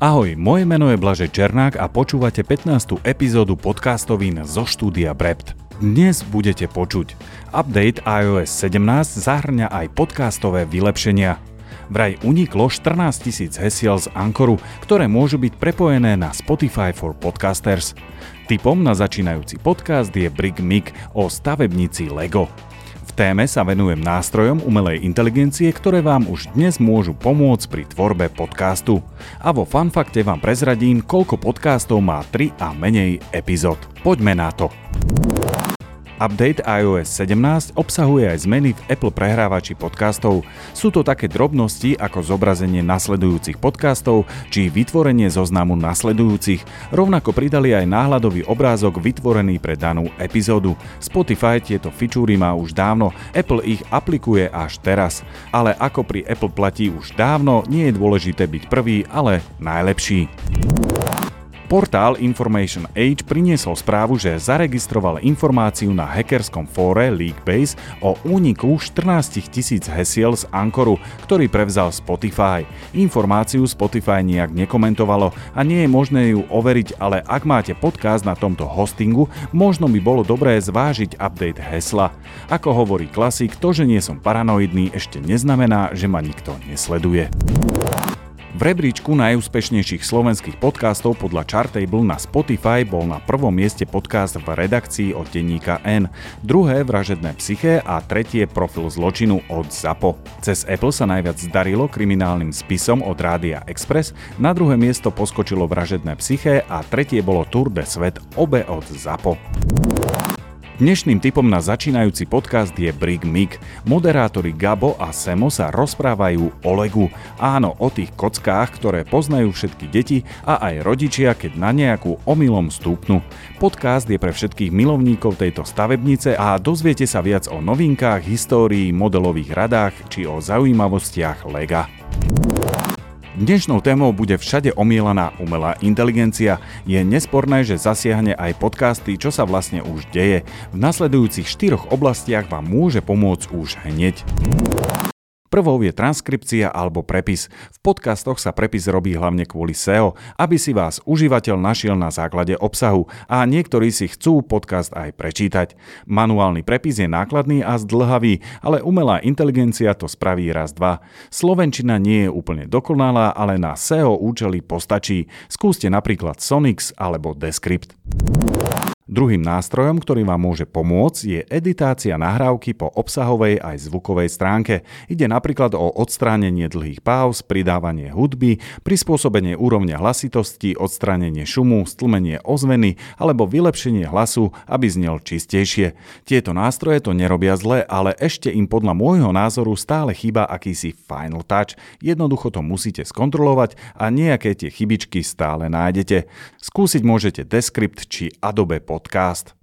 Ahoj, moje meno je Blažej Černák a počúvate 15. epizódu podcastovín zo štúdia Brept. Dnes budete počuť. Update iOS 17 zahrňa aj podcastové vylepšenia. Vraj uniklo 14 tisíc hesiel z Ankoru, ktoré môžu byť prepojené na Spotify for Podcasters. Typom na začínajúci podcast je Brig Mick o stavebnici Lego téme sa venujem nástrojom umelej inteligencie, ktoré vám už dnes môžu pomôcť pri tvorbe podcastu. A vo fanfakte vám prezradím, koľko podcastov má 3 a menej epizód. Poďme na to. Update iOS 17 obsahuje aj zmeny v Apple prehrávači podcastov. Sú to také drobnosti ako zobrazenie nasledujúcich podcastov či vytvorenie zoznamu nasledujúcich. Rovnako pridali aj náhľadový obrázok vytvorený pre danú epizódu. Spotify tieto fičúry má už dávno, Apple ich aplikuje až teraz. Ale ako pri Apple platí už dávno, nie je dôležité byť prvý, ale najlepší. Portál Information Age priniesol správu, že zaregistroval informáciu na hackerskom fóre Leakbase o úniku 14 tisíc hesiel z Ankoru, ktorý prevzal Spotify. Informáciu Spotify nejak nekomentovalo a nie je možné ju overiť, ale ak máte podcast na tomto hostingu, možno by bolo dobré zvážiť update hesla. Ako hovorí klasik, to, že nie som paranoidný, ešte neznamená, že ma nikto nesleduje. V rebríčku najúspešnejších slovenských podcastov podľa Chartable na Spotify bol na prvom mieste podcast v redakcii od denníka N, druhé Vražedné psyché a tretie Profil zločinu od ZAPO. Cez Apple sa najviac zdarilo kriminálnym spisom od Rádia Express, na druhé miesto poskočilo Vražedné psyché a tretie bolo Tour de Svet, obe od ZAPO. Dnešným typom na začínajúci podcast je Brig Mick. Moderátori Gabo a Semo sa rozprávajú o Legu. Áno, o tých kockách, ktoré poznajú všetky deti a aj rodičia, keď na nejakú omylom stúpnu. Podcast je pre všetkých milovníkov tejto stavebnice a dozviete sa viac o novinkách, histórii, modelových radách či o zaujímavostiach Lega. Dnešnou témou bude všade omielaná umelá inteligencia. Je nesporné, že zasiahne aj podcasty, čo sa vlastne už deje. V nasledujúcich štyroch oblastiach vám môže pomôcť už hneď. Prvou je transkripcia alebo prepis. V podcastoch sa prepis robí hlavne kvôli SEO, aby si vás užívateľ našiel na základe obsahu a niektorí si chcú podcast aj prečítať. Manuálny prepis je nákladný a zdlhavý, ale umelá inteligencia to spraví raz dva. Slovenčina nie je úplne dokonalá, ale na SEO účely postačí. Skúste napríklad Sonix alebo Descript. Druhým nástrojom, ktorý vám môže pomôcť, je editácia nahrávky po obsahovej aj zvukovej stránke. Ide napríklad o odstránenie dlhých pauz, pridávanie hudby, prispôsobenie úrovne hlasitosti, odstránenie šumu, stlmenie ozveny alebo vylepšenie hlasu, aby znel čistejšie. Tieto nástroje to nerobia zle, ale ešte im podľa môjho názoru stále chýba akýsi final touch. Jednoducho to musíte skontrolovať a nejaké tie chybičky stále nájdete. Skúsiť môžete Descript či Adobe Pod podcast.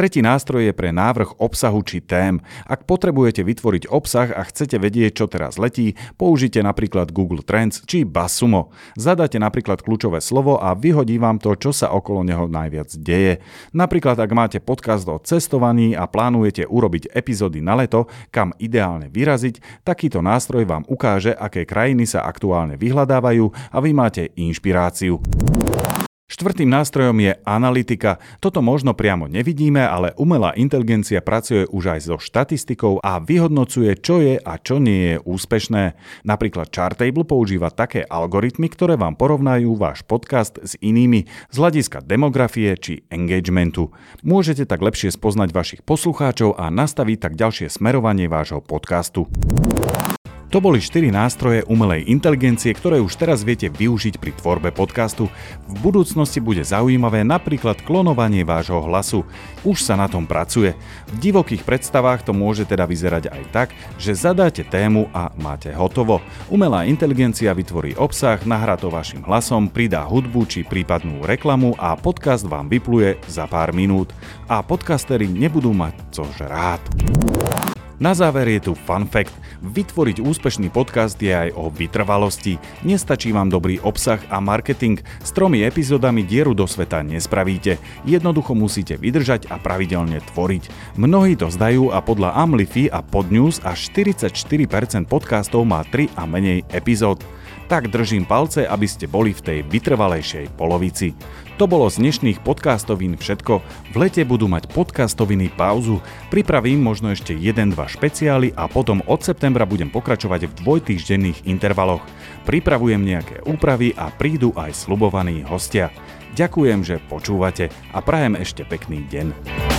Tretí nástroj je pre návrh obsahu či tém. Ak potrebujete vytvoriť obsah a chcete vedieť, čo teraz letí, použite napríklad Google Trends či Basumo. Zadáte napríklad kľúčové slovo a vyhodí vám to, čo sa okolo neho najviac deje. Napríklad, ak máte podcast o cestovaní a plánujete urobiť epizódy na leto, kam ideálne vyraziť, takýto nástroj vám ukáže, aké krajiny sa aktuálne vyhľadávajú a vy máte inšpiráciu. Štvrtým nástrojom je analytika. Toto možno priamo nevidíme, ale umelá inteligencia pracuje už aj so štatistikou a vyhodnocuje, čo je a čo nie je úspešné. Napríklad Chartable používa také algoritmy, ktoré vám porovnajú váš podcast s inými z hľadiska demografie či engagementu. Môžete tak lepšie spoznať vašich poslucháčov a nastaviť tak ďalšie smerovanie vášho podcastu. To boli 4 nástroje umelej inteligencie, ktoré už teraz viete využiť pri tvorbe podcastu. V budúcnosti bude zaujímavé napríklad klonovanie vášho hlasu. Už sa na tom pracuje. V divokých predstavách to môže teda vyzerať aj tak, že zadáte tému a máte hotovo. Umelá inteligencia vytvorí obsah, nahrá to vašim hlasom, pridá hudbu či prípadnú reklamu a podcast vám vypluje za pár minút. A podcastery nebudú mať co žrát. Na záver je tu fun fact. Vytvoriť úspešný podcast je aj o vytrvalosti. Nestačí vám dobrý obsah a marketing. S tromi epizódami dieru do sveta nespravíte. Jednoducho musíte vydržať a pravidelne tvoriť. Mnohí to zdajú a podľa Amlify a Podnews až 44% podcastov má 3 a menej epizód tak držím palce, aby ste boli v tej vytrvalejšej polovici. To bolo z dnešných podcastovín všetko. V lete budú mať podcastoviny pauzu. Pripravím možno ešte 1-2 špeciály a potom od septembra budem pokračovať v dvojtýždenných intervaloch. Pripravujem nejaké úpravy a prídu aj slubovaní hostia. Ďakujem, že počúvate a prajem ešte pekný deň.